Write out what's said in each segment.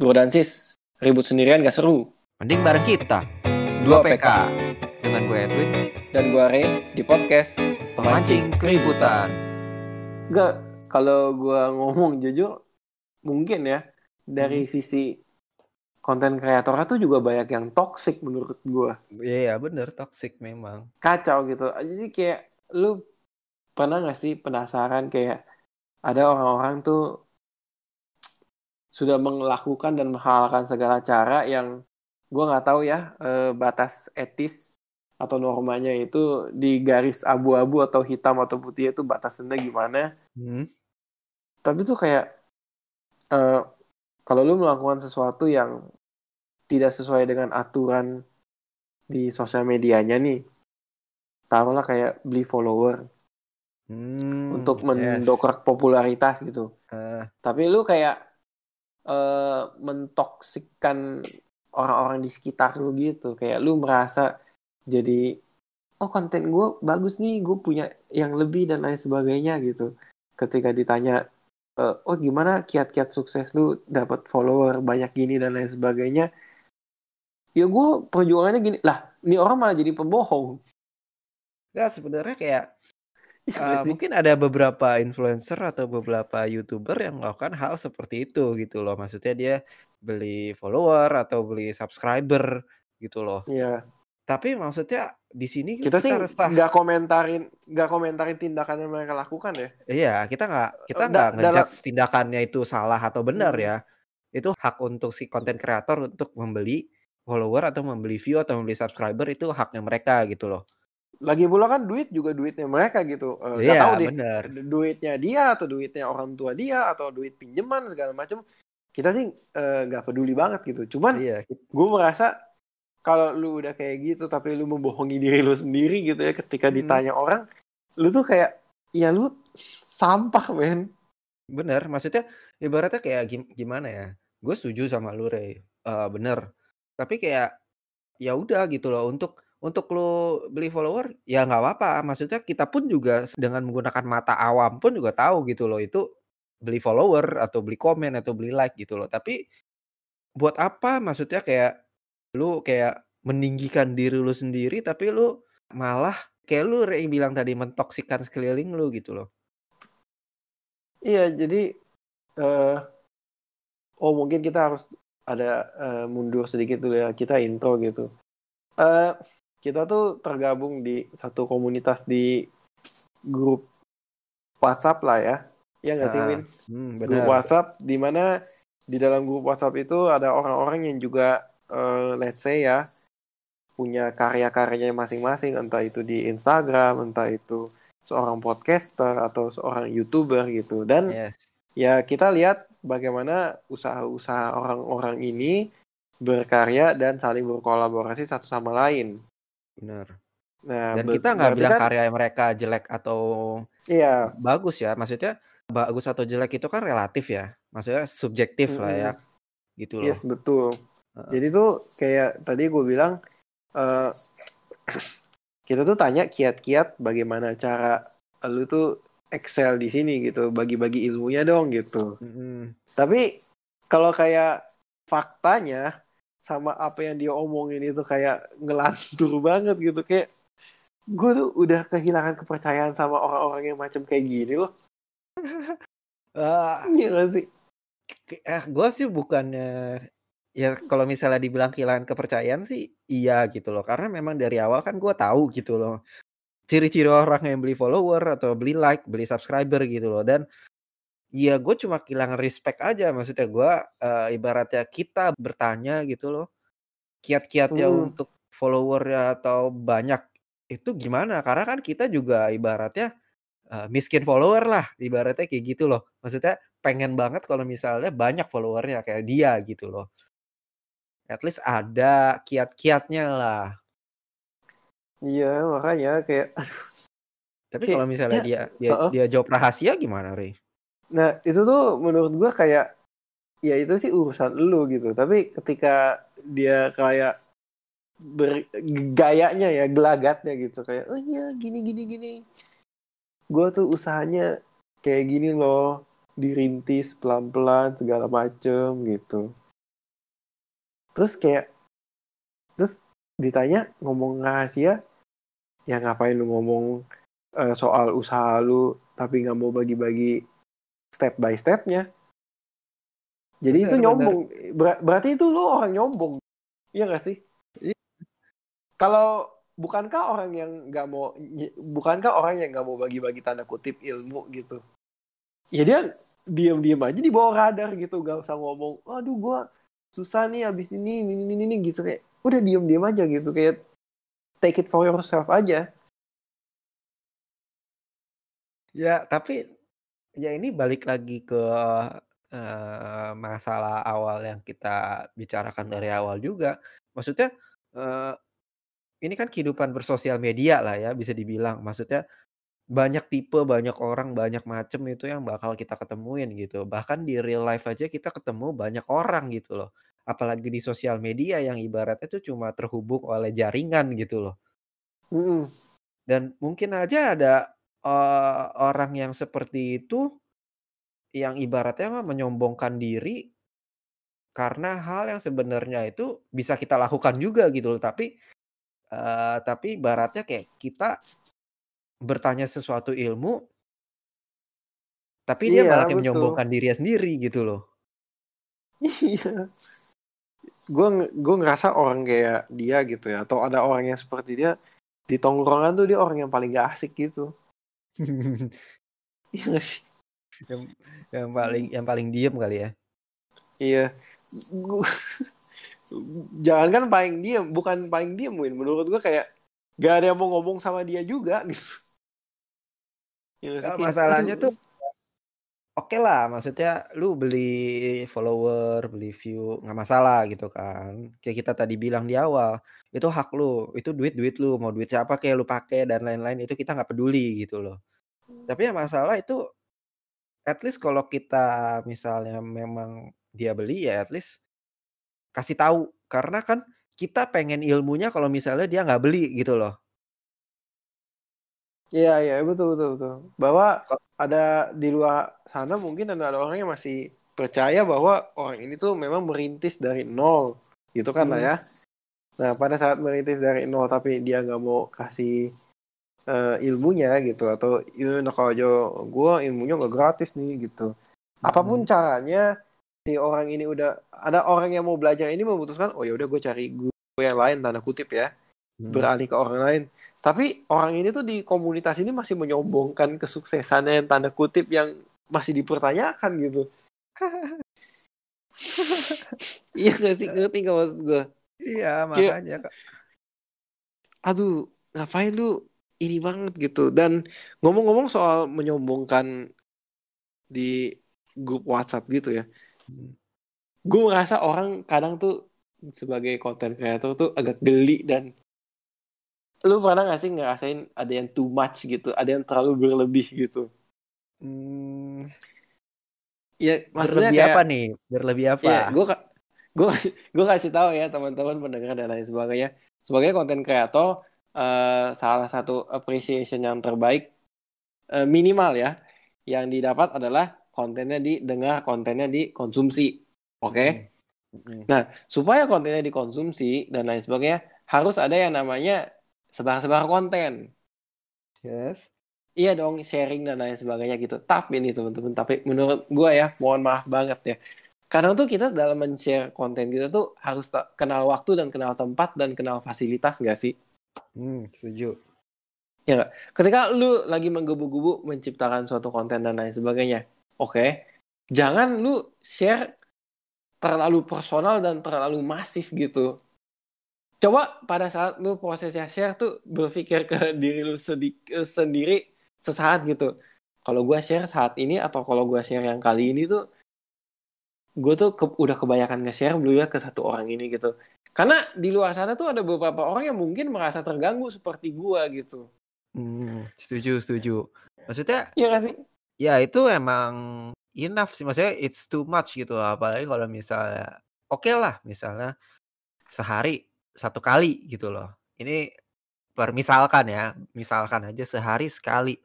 Bro dan sis, ribut sendirian gak seru. Mending bareng kita. Dua PK. Dengan gue Edwin, Dan gue Ray di podcast. pemancing keributan. Gak, kalau gue ngomong jujur, mungkin ya dari sisi konten kreatornya tuh juga banyak yang toxic menurut gue. Iya bener, toxic memang. Kacau gitu. Jadi kayak lu pernah gak sih penasaran kayak ada orang-orang tuh sudah melakukan dan menghalalkan segala cara yang gue nggak tahu ya eh, batas etis atau normanya itu di garis abu-abu atau hitam atau putih itu batasannya gimana Hmm. tapi tuh kayak eh, kalau lu melakukan sesuatu yang tidak sesuai dengan aturan di sosial medianya nih taruhlah kayak beli follower Hmm, untuk yes. mendongkrak popularitas gitu Eh, tapi lu kayak eh mentoksikkan orang-orang di sekitar lu gitu. Kayak lu merasa jadi oh konten gue bagus nih gue punya yang lebih dan lain sebagainya gitu. Ketika ditanya eh, oh gimana kiat-kiat sukses lu dapat follower banyak gini dan lain sebagainya? Ya gue perjuangannya gini lah ini orang malah jadi pembohong. Enggak, sebenarnya kayak Eh, sih? mungkin ada beberapa influencer atau beberapa youtuber yang melakukan hal seperti itu gitu loh. Maksudnya dia beli follower atau beli subscriber gitu loh. Iya. Tapi maksudnya di sini kita sih resah. nggak komentarin nggak komentarin tindakan yang mereka lakukan ya Iya, kita nggak kita Da- nggak dalam- ngejudge tindakannya itu salah atau benar Hmm. ya. Itu hak untuk si konten kreator untuk membeli follower atau membeli view atau membeli subscriber itu haknya mereka gitu loh. Lagi pula kan duit juga duitnya mereka gitu Eh, nggak Iya, tahu deh duitnya dia atau duitnya orang tua dia atau duit pinjaman segala macam kita sih eh, nggak peduli banget gitu cuman Iya, gue merasa kalau lu udah kayak gitu tapi lu membohongi diri lu sendiri gitu ya ketika Hmm. ditanya orang lu tuh kayak ya lu sampah men benar. Maksudnya ibaratnya kayak gim- gimana ya? Gue setuju sama lu Ray. Eh, bener. Tapi kayak ya udah gitu loh untuk untuk lu beli follower ya nggak apa-apa. Maksudnya kita pun juga dengan menggunakan mata awam pun juga tahu gitu loh itu beli follower atau beli komen atau beli like gitu loh. Tapi buat apa maksudnya kayak lu kayak meninggikan diri lu sendiri tapi lu malah kayak lu Ray bilang tadi mentoksikkan sekeliling lu gitu loh. iya jadi eh oh mungkin kita harus ada eh, mundur sedikit dulu ya kita intro gitu eh kita tuh tergabung di satu komunitas di grup WhatsApp lah ya ya nggak sih Ah, Win Hmm, grup. WhatsApp di mana di dalam grup WhatsApp itu ada orang-orang yang juga eh, let's say ya punya karya-karyanya masing-masing entah itu di Instagram entah itu seorang podcaster atau seorang youtuber gitu dan Yes. ya kita lihat bagaimana usaha-usaha orang-orang ini berkarya dan saling berkolaborasi satu sama lain. Benar. Nah, Dan kita nggak bilang kan- karya mereka jelek atau Iya, bagus ya. Maksudnya bagus atau jelek itu kan relatif ya. Maksudnya subjektif lah ya. Gitu loh. yes betul. Heeh. Jadi tuh kayak tadi gue bilang eh kita tuh tanya kiat-kiat bagaimana cara lu tuh excel di sini gitu, bagi-bagi ilmunya dong gitu. Mm-mm. Tapi kalau kayak faktanya sama apa yang dia omongin itu kayak ngelantur banget gitu kayak gue tuh udah kehilangan kepercayaan sama orang-orang yang macam kayak gini loh. Iya gak sih? eh, gue sih bukannya ya kalau misalnya dibilang kehilangan kepercayaan sih iya gitu loh. Karena memang dari awal kan gue tahu gitu loh. Ciri-ciri orang yang beli follower atau beli like, beli subscriber gitu loh. Dan ya gue cuma kehilangan respect aja. Maksudnya gue eh, ibaratnya kita bertanya gitu loh. Kiat-kiatnya Hmm. untuk follower atau banyak itu gimana? Karena kan kita juga ibaratnya eh, miskin follower lah. Ibaratnya kayak gitu loh. Maksudnya pengen banget kalau misalnya banyak followernya kayak dia gitu loh. At least ada kiat-kiatnya lah. Iya makanya kayak Tapi kalau misalnya ya, dia dia heeh. dia jawab rahasia gimana, Ri? Nah itu tuh menurut gue kayak ya itu sih urusan lu gitu. Tapi ketika dia kayak bergayanya ya gelagatnya gitu kayak oh iya gini gini gini. Gue tuh usahanya kayak gini loh dirintis pelan-pelan segala macem gitu. terus kayak terus ditanya ngomong rahasia ya ngapain lu ngomong uh, soal usaha lu tapi nggak mau bagi-bagi step by stepnya. Jadi bener, itu nyombong. Ber berarti itu lu orang nyombong. Iya gak sih? Iya. kalau bukankah orang yang nggak mau bukankah orang yang nggak mau bagi-bagi tanda kutip ilmu gitu? Ya dia diam-diam aja di bawah radar gitu gak usah ngomong aduh gua susah nih abis ini ini ini, ini gitu. Kayak udah diam-diam aja gitu kayak take it for yourself aja. Ya tapi ya ini balik lagi ke uh, masalah awal yang kita bicarakan dari awal juga maksudnya uh, ini kan kehidupan bersosial media lah ya, bisa dibilang. Maksudnya banyak tipe, banyak orang, banyak macem itu yang bakal kita ketemuin gitu. Bahkan di real life aja kita ketemu banyak orang gitu loh. Apalagi di sosial media yang ibaratnya itu cuma terhubung oleh jaringan gitu loh. Mm. Dan mungkin aja ada uh, orang yang seperti itu yang ibaratnya mah menyombongkan diri karena hal yang sebenarnya itu bisa kita lakukan juga gitu loh, tapi Uh, tapi baratnya kayak kita bertanya sesuatu ilmu tapi dia iya, malah kayak menyombongkan diri sendiri gitu loh. Iya. Gue gue ngerasa orang kayak dia gitu ya atau ada orang yang seperti dia di tongkrongan tuh dia orang yang paling gak asik gitu. Iya yang, yang paling yang paling diem kali ya. Iya. jangan kan paling diem bukan paling diem Win menurut gue kayak gak ada yang mau ngomong sama dia juga gitu ya, ya, masalahnya tuh oke okay lah maksudnya lu beli follower beli view nggak masalah gitu kan. Kayak kita tadi bilang di awal itu hak lu itu duit duit lu mau duit siapa kayak lu pakai dan lain-lain itu kita nggak peduli gitu loh. Tapi ya masalah itu at least kalau kita misalnya memang dia beli ya at least kasih tahu. Karena kan kita pengen ilmunya kalau misalnya dia nggak beli gitu loh. Iya iya betul betul betul. Bahwa ada di luar sana mungkin ada orang yang masih percaya bahwa orang ini tuh memang merintis dari nol gitu kan hmm. lah ya. Nah pada saat merintis dari nol tapi dia nggak mau kasih uh, ilmunya gitu atau ya nah kalau gue ilmunya nggak gratis nih gitu. Apa pun hmm. caranya si orang ini udah ada orang yang mau belajar ini memutuskan oh ya udah gue cari gue yang lain tanda kutip ya. Beralih ke orang lain. Tapi orang ini tuh di komunitas ini masih menyombongkan kesuksesannya yang tanda kutip yang masih dipertanyakan gitu. Iya gak sih? Ngerti gak maksud gue iya makanya kak. Aduh ngapain lu ini banget gitu? Dan ngomong-ngomong soal menyombongkan di grup WhatsApp gitu ya. Gue merasa orang kadang tuh sebagai konten kreator tuh agak geli dan lu pernah gak sih ngerasain ada yang too much gitu ada yang terlalu berlebih gitu hmm, ya maksudnya berlebih kayak, apa nih berlebih apa ya gue gue gue kasih tahu ya teman-teman pendengar dan lain sebagainya sebagai konten kreator uh, salah satu appreciation yang terbaik uh, minimal ya yang didapat adalah kontennya didengar, kontennya dikonsumsi. Oke? Okay? Hmm. Nah, supaya kontennya dikonsumsi dan lain sebagainya, harus ada yang namanya sebar-sebar konten. Yes. Iya dong, sharing dan lain sebagainya gitu. Tapi nih teman-teman, tapi menurut gue ya, mohon maaf banget ya. Kadang tuh kita dalam men-share konten kita tuh harus kenal waktu dan kenal tempat dan kenal fasilitas nggak sih? Hmm, setuju. Ya gak? Ketika lu lagi menggebu-gebu menciptakan suatu konten dan lain sebagainya, Oke. Okay? Jangan lu share terlalu personal dan terlalu masif gitu. Coba pada saat lu prosesnya share tuh berpikir ke diri lu sendiri sesaat gitu. Kalau gue share saat ini atau kalau gue share yang kali ini tuh gue tuh ke, udah kebanyakan nge-share belum ya ke satu orang ini gitu. Karena di luar sana tuh ada beberapa orang yang mungkin merasa terganggu seperti gue gitu. Hmm, setuju, setuju. Maksudnya? Iya gak sih? Ya itu emang enough sih, maksudnya it's too much gitu, apalagi kalau misalnya oke lah misalnya sehari satu kali gitu loh. Ini permisalkan ya, misalkan aja sehari sekali,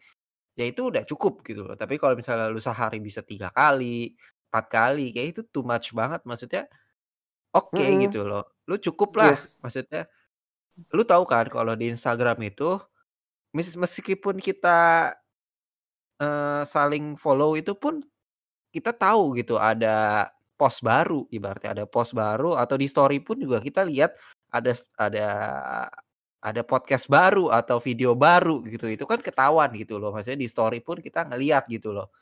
ya itu udah cukup gitu loh. Tapi kalau misalnya lu sehari bisa tiga kali, empat kali, kayak itu too much banget. Maksudnya oke Mm-mm. gitu loh. Lu cukup lah, Yes. maksudnya lu tahu kan kalau di Instagram itu mes meskipun kita eee, saling follow itu pun kita tahu gitu ada post baru, ibaratnya ada post baru atau di story pun juga kita lihat ada ada ada podcast baru atau video baru gitu, itu kan ketahuan gitu loh, maksudnya di story pun kita ngelihat gitu loh.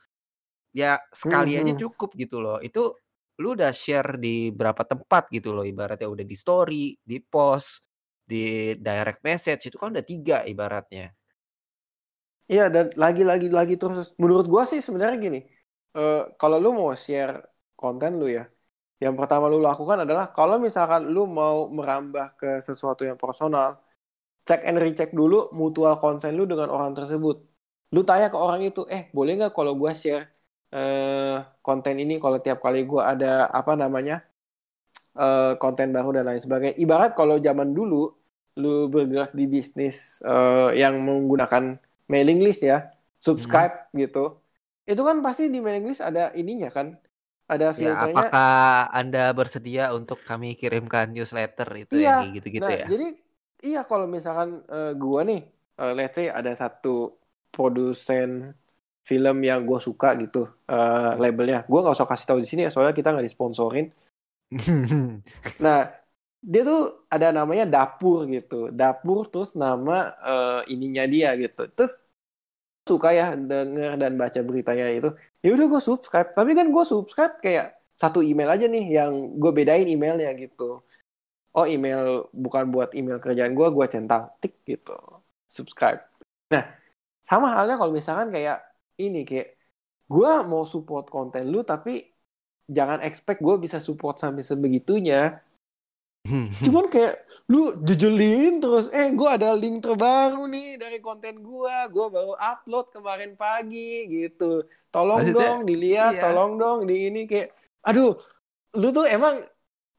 Ya sekali aja Mhm. cukup gitu loh, itu lu udah share di berapa tempat gitu loh, ibaratnya udah di story, di post, di direct message, itu kan udah 3 ibaratnya. Iya dan lagi lagi lagi terus menurut gua sih sebenarnya gini, eee, kalau lu mau share konten lu ya, yang pertama lu lakukan adalah kalau misalkan lu mau merambah ke sesuatu yang personal, cek and recheck dulu mutual consent lu dengan orang tersebut. Lu tanya ke orang itu, "Eh, boleh nggak kalau gua share, eee, konten ini kalau tiap kali gua ada apa namanya, eee, konten baru dan lain sebagainya." Ibarat kalau zaman dulu lu bergerak di bisnis, eee, yang menggunakan mailing list ya, Mhm. subscribe gitu. Itu kan pasti di mailing list ada ininya kan, ada Ya, filternya apakah Anda bersedia untuk kami kirimkan newsletter itu yang Iya. kayak gitu-gitu Nah, ya? jadi iya kalau misalkan, eee, gua nih, eee, let's say ada satu produsen film yang gua suka gitu, eee, labelnya. Gua nggak usah kasih tahu di sini ya, soalnya kita nggak disponsorin. Nah, dia tuh ada namanya dapur gitu, dapur terus nama, eee, ininya dia gitu. Terus suka ya denger dan baca beritanya itu, ya udah gua subscribe. Tapi kan gua subscribe kayak satu email aja nih yang gue bedain emailnya gitu. Oh email bukan buat email kerjaan gue, gue centang tik gitu, subscribe. Nah, sama halnya kalau misalkan kayak ini kayak gue mau support konten lu tapi jangan expect gue bisa support sampai sebegitunya. Cuman kayak lu jejelin terus, eh gue ada link terbaru nih dari konten gue, gue baru upload kemarin pagi gitu. Tolong Maksudnya dong dilihat, iya. tolong dong di ini kayak, aduh, lu tuh emang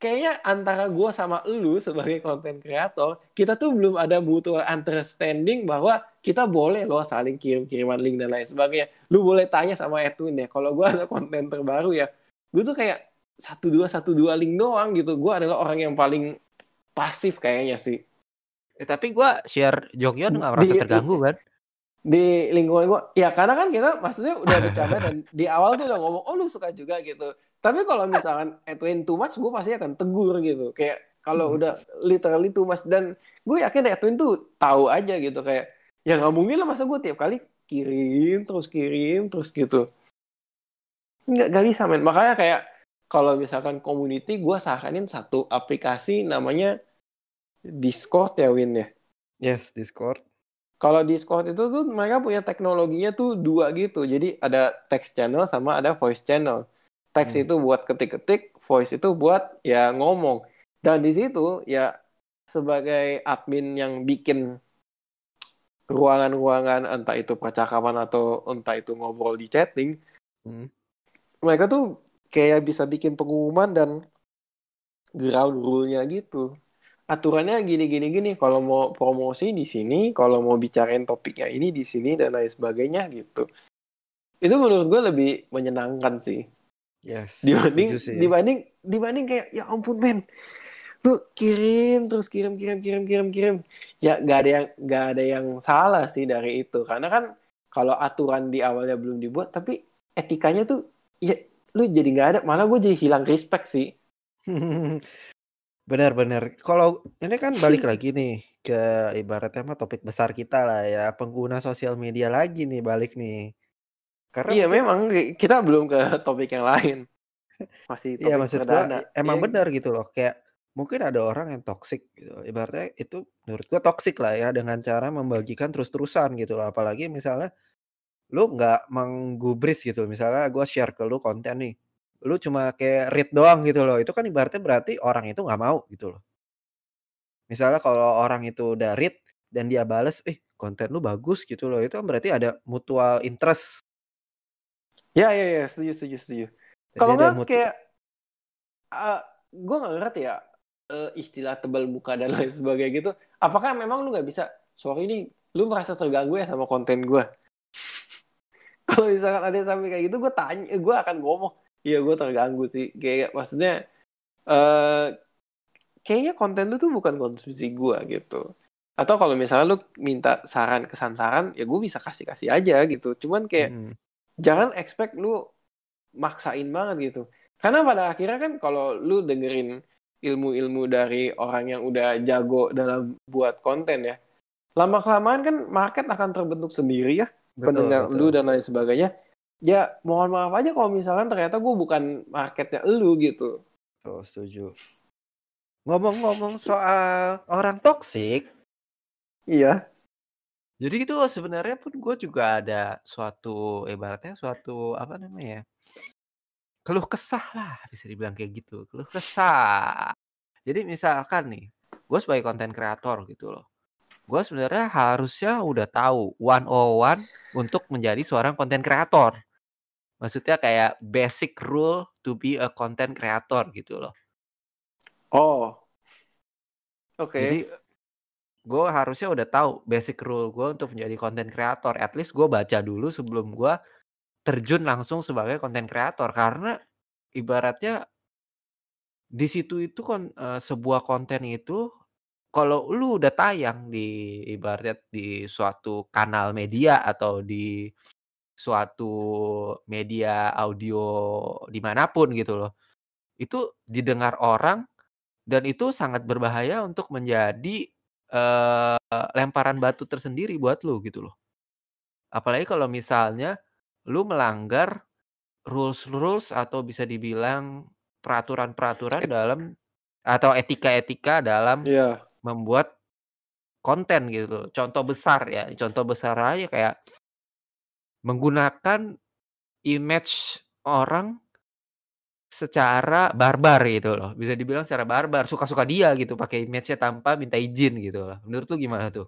kayaknya antara gue sama lu sebagai konten kreator, kita tuh belum ada mutual understanding bahwa kita boleh loh saling kirim-kiriman link dan lain sebagainya. Lu boleh tanya sama Edwin ya, kalau gue ada konten terbaru ya, gue tuh kayak satu dua satu dua link doang gitu. Gue adalah orang yang paling pasif kayaknya sih Eh, tapi gua share Jonghyun nggak merasa Di- terganggu kan? di lingkungan gue. Ya karena kan kita maksudnya udah bercanda dan di awal tuh udah ngomong, oh lu suka juga gitu. Tapi kalau misalkan Edwin too much, gue pasti akan tegur gitu. Kayak kalau udah literally too much dan gue yakin Edwin tuh tahu aja gitu kayak ya nggak mungkin lah masa gue tiap kali kirim terus kirim terus gitu nggak nggak bisa men makanya kayak kalau misalkan community gue saranin satu aplikasi namanya Discord ya Win ya Yes, Discord. kalau Discord itu tuh mereka punya teknologinya tuh dua gitu jadi ada text channel sama ada voice channel text Hmm. itu buat ketik-ketik voice itu buat ya ngomong dan di situ ya sebagai admin yang bikin ruangan-ruangan entah itu percakapan atau entah itu ngobrol di chatting Hmm. mereka tuh kayak bisa bikin pengumuman dan ground rule-nya gitu. Aturannya gini gini gini, kalau mau promosi di sini, kalau mau bicarain topiknya ini di sini dan lain sebagainya gitu. Itu menurut gue lebih menyenangkan sih Yes. dibanding sih. dibanding dibanding kayak ya ampun men lu kirim terus kirim kirim kirim kirim kirim ya nggak ada yang nggak ada yang salah sih dari itu karena kan kalau aturan di awalnya belum dibuat tapi etikanya tuh ya lu jadi nggak ada malah gue jadi hilang respect sih Benar-benar. Kalau ini kan balik lagi nih ke ibaratnya mah topik besar kita lah ya, pengguna sosial media lagi nih balik nih. Karena iya memang kita belum ke topik yang lain masih Iya topik maksud perdana gua emang Iya, benar gitu loh kayak mungkin ada orang yang toksik gitu. Ibaratnya itu menurut gua toksik lah ya dengan cara membagikan terus-terusan gitu loh. Apalagi misalnya lu nggak menggubris gitu. Misalnya gua share ke lu konten nih. Lu cuma kayak read doang gitu loh. Itu kan ibaratnya berarti orang itu nggak mau gitu loh. Misalnya kalau orang itu udah read dan dia bales, "Eh, konten lu bagus," gitu loh. Itu kan berarti ada mutual interest. ya ya ya setuju setuju setuju kalau nggak mutu kayak gue nggak ngerti ya eh, istilah tebal muka dan lain sebagainya gitu apakah memang lu nggak bisa sorry nih lu merasa terganggu ya sama konten gue kalau misalkan ada yang sampai kayak gitu gue tanya gue akan ngomong. Iya gue terganggu sih. Kayak maksudnya eh kayaknya konten lu tuh bukan konsumsi gue gitu. Atau kalau misalnya lu minta saran kesan saran ya gue bisa kasih kasih aja gitu. Cuman kayak Mm. jangan expect lu maksain banget gitu. Karena pada akhirnya kan kalau lu dengerin ilmu-ilmu dari orang yang udah jago dalam buat konten ya lama kelamaan kan market akan terbentuk sendiri ya Betul, pendengar betul. lu dan lain sebagainya ya mohon maaf aja kalau misalkan ternyata gue bukan marketnya lu gitu Tuh, setuju. Ngomong-ngomong soal orang toksik, iya jadi gitu sebenarnya pun gue juga ada suatu ibaratnya suatu apa namanya ya keluh kesah lah bisa dibilang kayak gitu keluh kesah. Jadi misalkan nih, gue sebagai konten kreator gitu loh, gue sebenarnya harusnya udah tahu 101 untuk menjadi seorang konten kreator. Maksudnya kayak basic rule to be a content creator gitu loh. oh oke Jadi gue harusnya udah tahu basic rule gue untuk menjadi content creator. At least gue baca dulu sebelum gue terjun langsung sebagai content creator karena ibaratnya di situ itu kon eee, sebuah konten itu kalau lu udah tayang di ibaratnya di suatu kanal media atau di suatu media audio di mana pun gitu loh, itu didengar orang dan itu sangat berbahaya untuk menjadi, eee, lemparan batu tersendiri buat lu gitu loh. Apalagi kalau misalnya lu melanggar rules-rules atau bisa dibilang peraturan-peraturan dalam atau etika-etika dalam iya membuat konten gitu. Contoh besar ya, contoh besar aja kayak menggunakan image orang secara barbar gitu loh. Bisa dibilang secara barbar, suka-suka dia gitu pakai image-nya tanpa minta izin gitu loh. Menurut lu gimana tuh?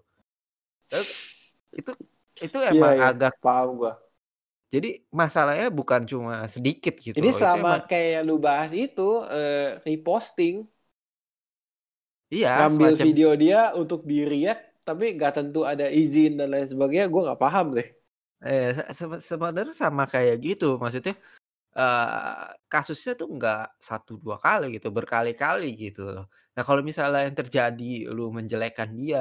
Itu itu iya emang iya agak paham gua jadi masalahnya bukan cuma sedikit gitu ini loh. Itu sama emang kayak lu bahas itu eh, reposting iya ngambil semacam video dia untuk di react tapi nggak tentu ada izin dan lain sebagainya gue nggak paham deh eh se- se- sebenarnya sama kayak gitu. Maksudnya eh kasusnya tuh nggak satu dua kali gitu, berkali-kali gitu loh. Nah kalau misalnya yang terjadi lu menjelekkan dia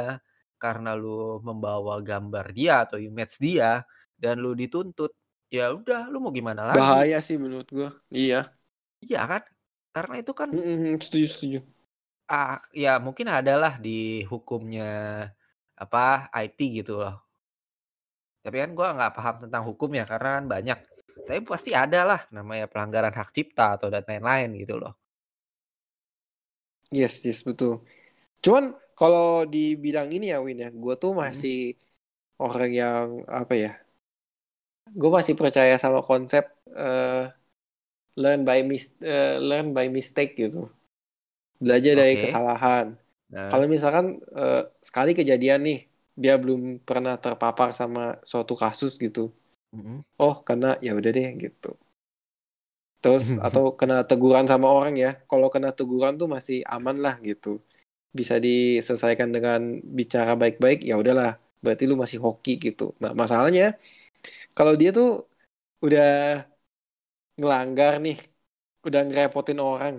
karena lu membawa gambar dia atau image dia dan lu dituntut, ya udah lu mau gimana lagi? bahaya sih menurut gue iya Iya kan? Karena itu kan Mm-mm, setuju setuju ah, ya mungkin adalah di hukumnya apa IT gitu loh. Tapi kan gua nggak paham tentang hukumnya karena kan banyak. Tapi pasti ada lah namanya pelanggaran hak cipta atau dan lain-lain gitu loh. yes yes betul cuman kalau di bidang ini ya Win ya gue tuh Mm. masih orang yang apa ya gue masih percaya sama konsep eh, learn by mis eh, learn by mistake gitu belajar dari Oke. kesalahan Nah, Kalau misalkan eh, sekali kejadian nih, dia belum pernah terpapar sama suatu kasus gitu. mm-mm. Oh, karena ya udah deh gitu. Terus atau kena teguran sama orang ya. Kalau kena teguran tuh masih aman lah gitu. Bisa diselesaikan dengan bicara baik-baik, ya udahlah. Berarti lu masih hoki gitu. Nah, masalahnya kalau dia tuh udah ngelanggar nih, udah ngerepotin orang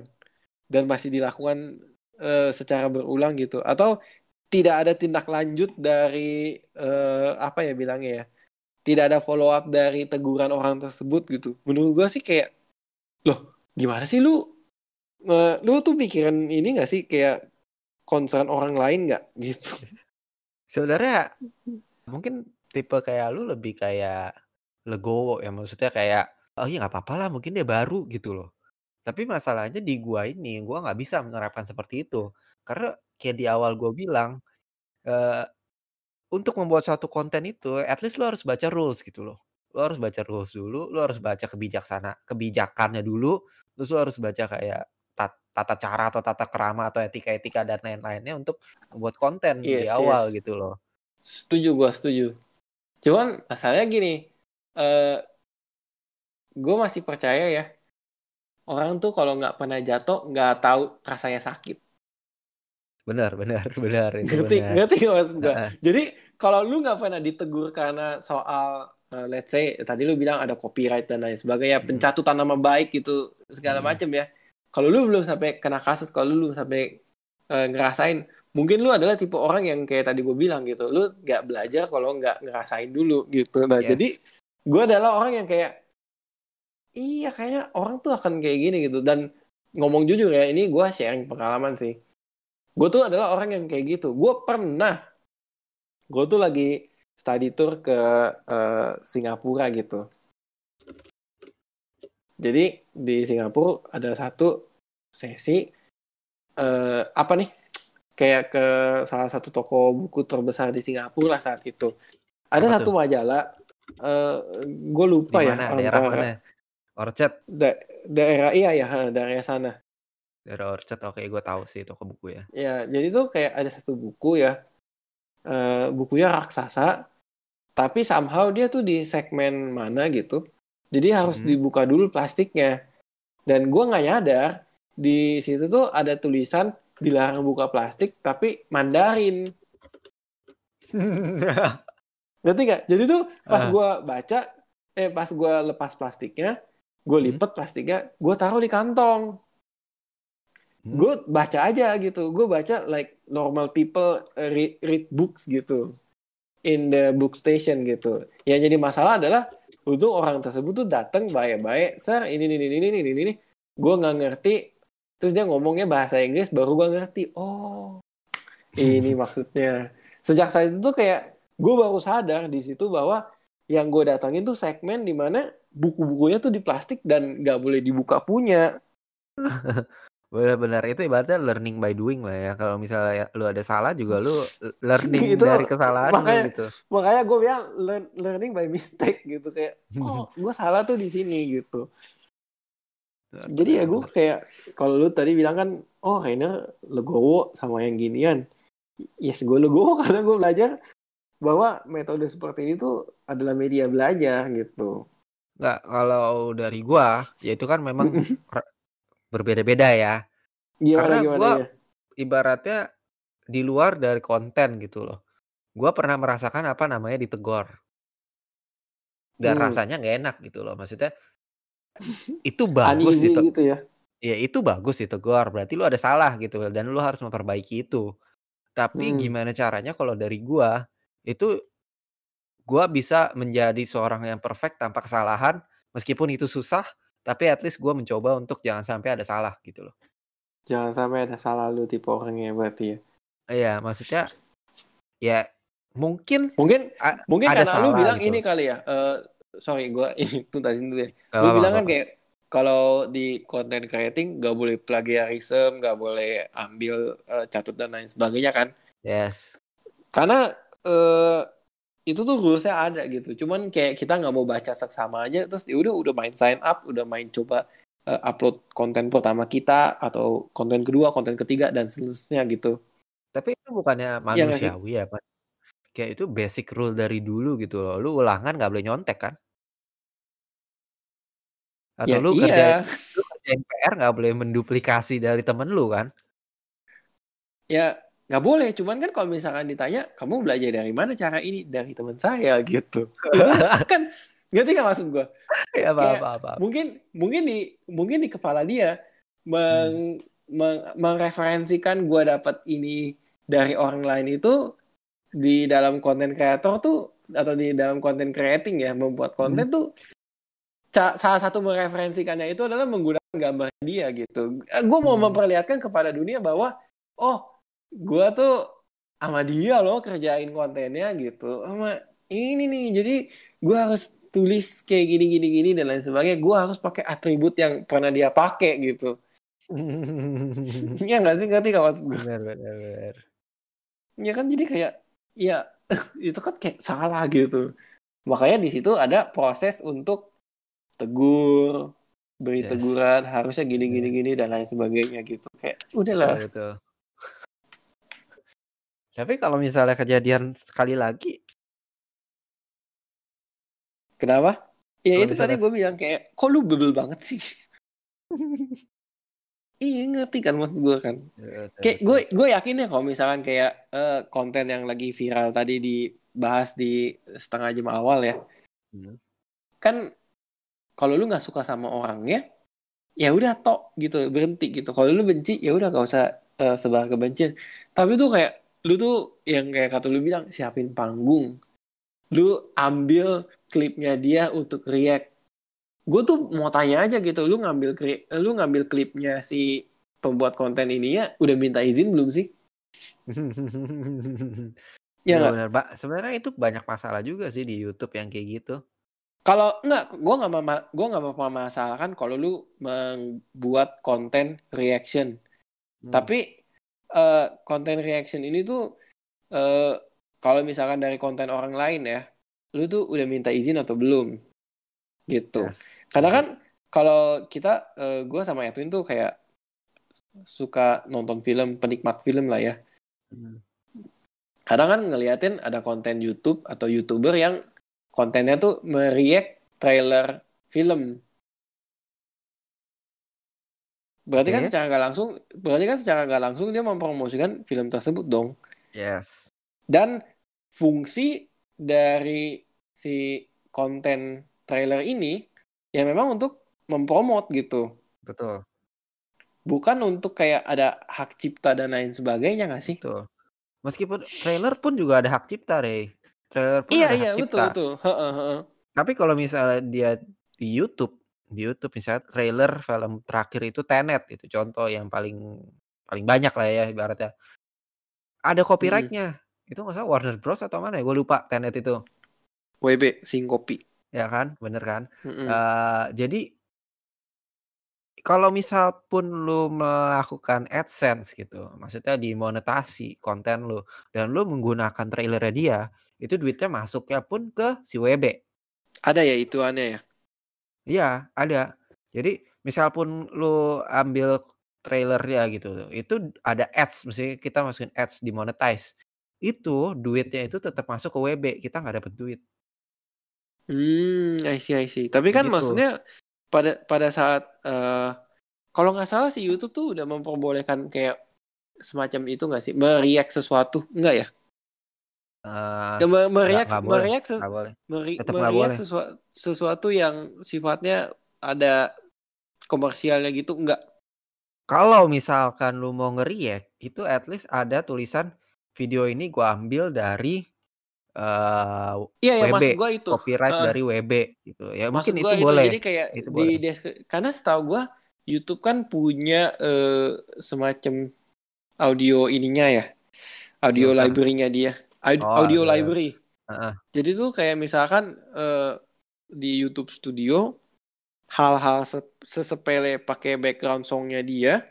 dan masih dilakukan eh, secara berulang gitu. Atau tidak ada tindak lanjut dari eh, apa ya bilangnya ya tidak ada follow up dari teguran orang tersebut gitu. Menurut gua sih kayak loh gimana sih lu? Eh, lu tuh pikiran ini gak sih? Kayak concern orang lain nggak? Gitu. Sebenarnya mungkin tipe kayak lu lebih kayak legowo ya. Maksudnya kayak oh iya nggak apa-apa lah mungkin dia baru gitu loh. Tapi masalahnya di gua ini gua nggak bisa menerapkan seperti itu karena kayak di awal gua bilang eh, untuk membuat suatu konten itu at least lu harus baca rules gitu loh. Lu harus baca rules dulu, lu harus baca kebijaksana kebijakannya dulu, terus lu harus baca kayak tat- tata cara atau tata kerama atau etika-etika dan lain-lainnya untuk membuat konten di yes awal yes gitu loh. setuju gua setuju cuman masalahnya gini eh gue masih percaya ya orang tuh kalau nggak pernah jatuh nggak tahu rasanya sakit Benar, benar, benar itu ngerti benar. ngerti maksud gue Heeh. jadi kalau lu nggak pernah ditegur karena soal eh, let's say tadi lu bilang ada copyright dan lain sebagainya Mm-mm. pencatutan nama baik gitu segala Mm-mm. macam ya kalau lu belum sampai kena kasus kalau lu belum sampai uh, ngerasain mungkin lu adalah tipe orang yang kayak tadi gue bilang gitu lu nggak belajar kalau nggak ngerasain dulu gitu nah yes. jadi gue adalah orang yang kayak iya kayaknya orang tuh akan kayak gini gitu dan ngomong jujur ya ini gue sharing pengalaman sih gue tuh adalah orang yang kayak gitu gue pernah gue tuh lagi study tour ke uh, Singapura gitu jadi di Singapura ada satu sesi uh, apa nih kayak ke salah satu toko buku terbesar di Singapura lah saat itu. Ada apa satu tuh? majalah uh, eh, gue lupa Di mana? ya daerah mana? Orchard. Da daerah iya ya daerah sana. Daerah Orchard oke gue tahu sih toko buku ya. Ya jadi tuh kayak ada satu buku ya uh, bukunya raksasa tapi somehow dia tuh di segmen mana gitu jadi harus hmm. dibuka dulu plastiknya. Dan gue nggak nyadar di situ tuh ada tulisan dilarang buka plastik tapi Mandarin. Ngerti gak? Jadi tuh pas uh. gue baca, eh pas gue lepas plastiknya, gue hmm. lipet hmm. plastiknya, gue taruh di kantong. Hmm. Gue baca aja gitu. Gue baca like normal people uh, read, read books gitu in the book station gitu. Yang jadi masalah adalah untuk orang tersebut tuh datang baik-baik sir ini ini ini ini ini ini gue nggak ngerti terus dia ngomongnya bahasa Inggris baru gue ngerti oh ini maksudnya sejak saat itu tuh kayak gue baru sadar di situ bahwa yang gue datangin tuh segmen di mana buku-bukunya tuh di plastik dan nggak boleh dibuka punya Benar-benar itu ibaratnya learning by doing lah ya. Kalau misalnya lu ada salah juga lu learning itu, dari kesalahan makanya, gitu. Makanya gue bilang learn, learning by mistake gitu kayak oh gue salah tuh di sini gitu. Jadi ya gue kayak kalau lu tadi bilang kan oh Rainer legowo sama yang ginian. Yes gue legowo karena gue belajar bahwa metode seperti ini tuh adalah media belajar gitu. Enggak, kalau dari gua ya itu kan memang berbeda-beda ya. Gimana, Karena gue ya? ibaratnya di luar dari konten gitu loh. Gue pernah merasakan apa namanya ditegor. Dan hmm. rasanya nggak enak gitu loh. Maksudnya itu bagus gitu. gitu ya. Ya itu bagus ditegor. Berarti lu ada salah gitu dan lu harus memperbaiki itu. Tapi hmm. gimana caranya kalau dari gue itu gue bisa menjadi seorang yang perfect tanpa kesalahan meskipun itu susah tapi at least gue mencoba untuk jangan sampai ada salah gitu loh. Jangan sampai ada salah lu tipe orangnya berarti ya. Iya, maksudnya ya mungkin mungkin mungkin ada karena lu bilang gitu. ini kali ya. Uh, sorry, gue ini tuntasin dulu ya. Gak lu bilang kan kayak kalau di content creating gak boleh plagiarism, gak boleh ambil uh, catut dan lain sebagainya kan? Yes. Karena uh, itu tuh rulesnya ada gitu. Cuman kayak kita nggak mau baca seksama aja terus ya udah udah main sign up udah main coba uh, upload konten pertama kita atau konten kedua konten ketiga dan seterusnya gitu. Tapi itu bukannya iya manusiawi ya, ya Pak kayak itu basic rule dari dulu gitu loh. Lu ulangan nggak boleh nyontek kan? Atau ya, lu iya. kerja lu kerjain PR nggak boleh menduplikasi dari temen lu kan? Ya nggak boleh cuman kan kalau misalkan ditanya kamu belajar dari mana cara ini dari teman saya gitu kan ngerti nggak maksud gue ya, apa, apa, apa, mungkin mungkin di mungkin di kepala dia meng, hmm. meng, mereferensikan gue dapat ini dari orang lain itu di dalam konten kreator tuh atau di dalam konten creating ya membuat konten hmm. tuh salah satu mereferensikannya itu adalah menggunakan gambar dia gitu. Gue mau hmm. memperlihatkan kepada dunia bahwa oh gue tuh sama dia loh kerjain kontennya gitu. Sama ini nih jadi gue harus tulis kayak gini gini gini dan lain sebagainya. Gue harus pakai atribut yang pernah dia pakai gitu. Ya nggak sih? Ngerti gak maksud gue benar benar benar. Ya kan jadi kayak ya itu kan kayak salah gitu. Makanya di situ ada proses untuk tegur beri yes. teguran harusnya gini gini gini dan lain sebagainya gitu. Kayak udahlah. Betul, tapi kalau misalnya kejadian sekali lagi Kenapa? Ya itu misalnya... tadi gue bilang kayak, kok lu bebel banget sih? iya ngerti kan maksud gue kan. Ya, kayak gue gue yakin ya kalau misalkan kayak uh, konten yang lagi viral tadi dibahas di setengah jam awal ya. Hmm. Kan kalau lu nggak suka sama orangnya, ya udah tok gitu berhenti gitu kalau lu benci ya udah gak usah uh, sebar kebencian tapi tuh kayak lu tuh yang kayak kata lu bilang siapin panggung. Lu ambil klipnya dia untuk react. Gue tuh mau tanya aja gitu lu ngambil lu ngambil klipnya si pembuat konten ini ya udah minta izin belum sih? Ya benar pak sebenarnya itu banyak masalah juga sih di YouTube yang kayak gitu. Kalau enggak, gue nggak mama, gue nggak kan kalau lu membuat konten reaction. Hmm. Tapi uh, konten reaction ini tuh uh, kalau misalkan dari konten orang lain ya, lu tuh udah minta izin atau belum? Gitu. Yes. Karena kan kalau kita, uh, eh, gue sama Edwin tuh kayak suka nonton film, penikmat film lah ya. Hmm. Kadang kan ngeliatin ada konten YouTube atau YouTuber yang kontennya tuh meriak trailer film. Berarti okay. kan secara nggak langsung, berarti kan secara nggak langsung dia mempromosikan film tersebut dong. Yes. Dan fungsi dari si konten trailer ini ya memang untuk mempromot gitu. Betul. Bukan untuk kayak ada hak cipta dan lain sebagainya nggak sih? Betul. Meskipun trailer pun juga ada hak cipta, Rey. Trailer pun iya, ada iya, hak cipta. betul, betul. Tapi kalau misalnya dia di YouTube, di YouTube misalnya trailer film terakhir itu Tenet itu contoh yang paling paling banyak lah ya ibaratnya. Ada copyrightnya. Hmm. Itu nggak salah Warner Bros atau mana ya? Gue lupa Tenet itu. WB Singkopi. Ya kan, bener kan? -hmm. uh, jadi kalau misal pun lu melakukan AdSense gitu, maksudnya dimonetasi konten lu dan lu menggunakan trailernya dia, itu duitnya masuknya pun ke si WB. Ada ya itu aneh ya? Iya, ada. Jadi misal pun lu ambil trailer dia gitu, itu ada ads, mesti kita masukin ads di monetize. Itu duitnya itu tetap masuk ke WB, kita nggak dapet duit. Hmm, I see, I see. Tapi kan gitu. maksudnya pada pada saat uh, kalau nggak salah sih YouTube tuh udah memperbolehkan kayak semacam itu nggak sih meriak sesuatu nggak ya Uh, meriak meriak ses meriak sesuatu, sesuatu yang sifatnya ada komersialnya gitu enggak kalau misalkan lu mau ngeriak itu at least ada tulisan video ini gua ambil dari uh, iya, iya, WB gua itu. copyright uh, dari WB gitu. Ya mungkin itu, itu boleh. jadi kayak itu di boleh. karena setahu gua YouTube kan punya uh, semacam audio ininya ya audio library-nya dia audio, oh, audio library. Uh-uh. Jadi tuh kayak misalkan uh, di YouTube Studio hal-hal sesepele pakai background songnya dia,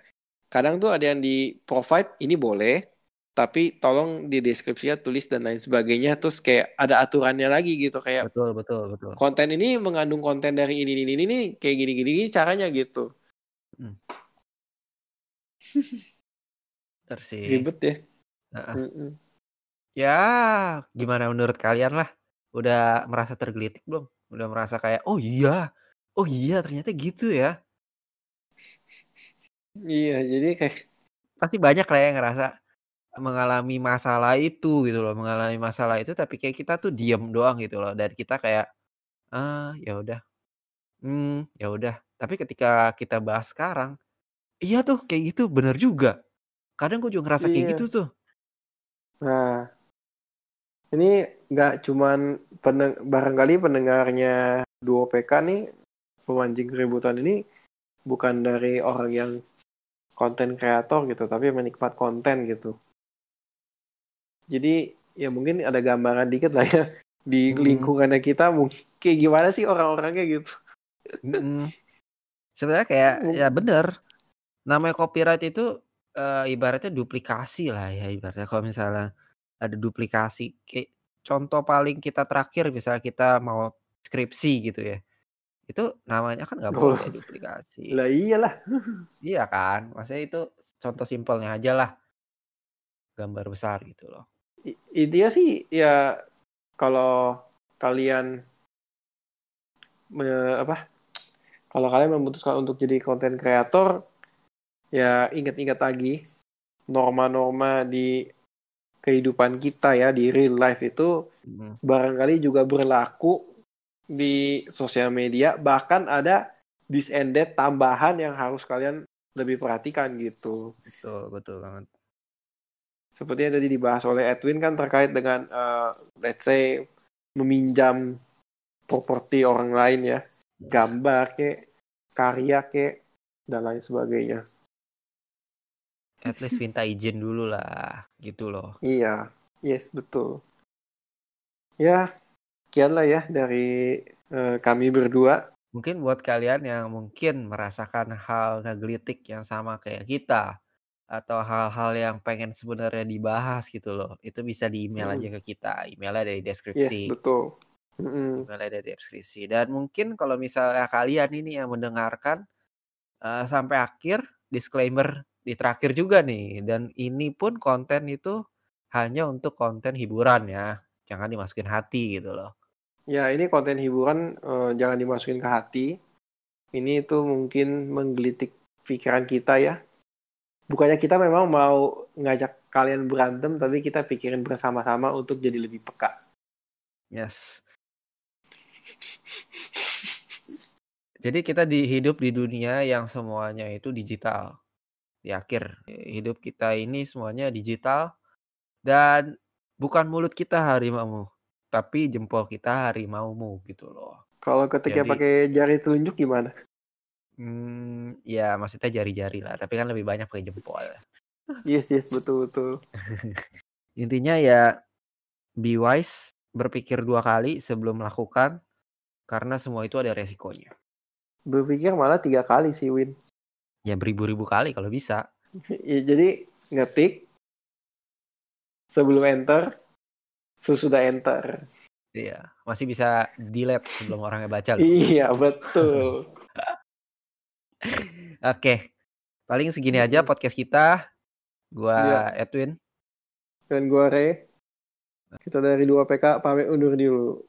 kadang tuh ada yang di provide ini boleh, tapi tolong di deskripsinya tulis dan lain sebagainya terus kayak ada aturannya lagi gitu kayak betul betul betul konten ini mengandung konten dari ini ini ini, ini kayak gini gini, gini caranya gitu hmm. Tersi. ribet ya uh -uh. Ya, gimana menurut kalian lah? Udah merasa tergelitik belum? Udah merasa kayak, "Oh iya, oh iya ternyata gitu ya." Iya, jadi kayak Pasti banyak lah yang ngerasa mengalami masalah itu gitu loh, mengalami masalah itu tapi kayak kita tuh diem doang gitu loh, dan kita kayak, "Ah, ya udah. Hmm, ya udah." Tapi ketika kita bahas sekarang, iya tuh kayak gitu, bener juga. Kadang gue juga ngerasa kayak gitu iya. tuh. Nah ini nggak cuman peneng barangkali pendengarnya duo PK nih pemancing keributan ini bukan dari orang yang konten kreator gitu, tapi menikmat konten gitu. Jadi ya mungkin ada gambaran dikit lah ya di hmm. lingkungannya kita mungkin kayak gimana sih orang-orangnya gitu. Hmm. Sebenarnya kayak ya bener. Namanya copyright itu uh, ibaratnya duplikasi lah ya ibaratnya kalau misalnya ada duplikasi. Kayak contoh paling kita terakhir misalnya kita mau skripsi gitu ya. Itu namanya kan nggak boleh duplikasi. Lah iyalah. Iya kan? Maksudnya itu contoh simpelnya aja lah. Gambar besar gitu loh. Intinya sih ya kalau kalian me, apa? Kalau kalian memutuskan untuk jadi konten kreator ya ingat-ingat lagi norma-norma di kehidupan kita ya di real life itu hmm. barangkali juga berlaku di sosial media bahkan ada that tambahan yang harus kalian lebih perhatikan gitu. Betul, betul banget. Seperti yang tadi dibahas oleh Edwin kan terkait dengan uh, let's say meminjam properti orang lain ya, gambar ke, karya ke, dan lain sebagainya. At least minta izin dulu lah, gitu loh. Iya, yes betul. Ya, sekian lah ya dari uh, kami berdua. Mungkin buat kalian yang mungkin merasakan hal ngegelitik yang sama kayak kita, atau hal-hal yang pengen sebenarnya dibahas gitu loh, itu bisa di email Hmm. aja ke kita. Emailnya dari Yes, deskripsi. betul. Mm-mm. Emailnya dari deskripsi. Dan mungkin kalau misalnya kalian ini yang mendengarkan eh, sampai akhir, disclaimer di terakhir juga nih. Dan ini pun konten itu hanya untuk konten hiburan ya, jangan dimasukin hati gitu loh. Ya, ini konten hiburan eh, jangan dimasukin ke hati. Ini itu mungkin menggelitik pikiran kita ya. Bukannya kita memang mau ngajak kalian berantem, tapi kita pikirin bersama-sama untuk jadi lebih peka. Yes. Jadi kita di hidup di dunia yang semuanya itu digital. Di akhir hidup kita ini semuanya digital dan bukan mulut kita harimaumu, tapi jempol kita harimaumu gitu loh. Kalau ketika Jadi- pakai jari telunjuk gimana? Hmm, ya maksudnya jari-jari lah, tapi kan lebih banyak pakai jempol. Yes, yes, betul, betul. Intinya ya be wise, berpikir dua kali sebelum melakukan karena semua itu ada resikonya. Berpikir malah tiga kali sih, Win. Ya beribu-ribu kali kalau bisa. Ya, jadi ngetik sebelum enter, sesudah enter. Iya, masih bisa delete sebelum orangnya baca loh. Iya, betul. Oke. Paling segini aja Mm-mm. podcast kita. Gua Edwin. Dan gue Re. Kita dari 2PK pamit undur dulu.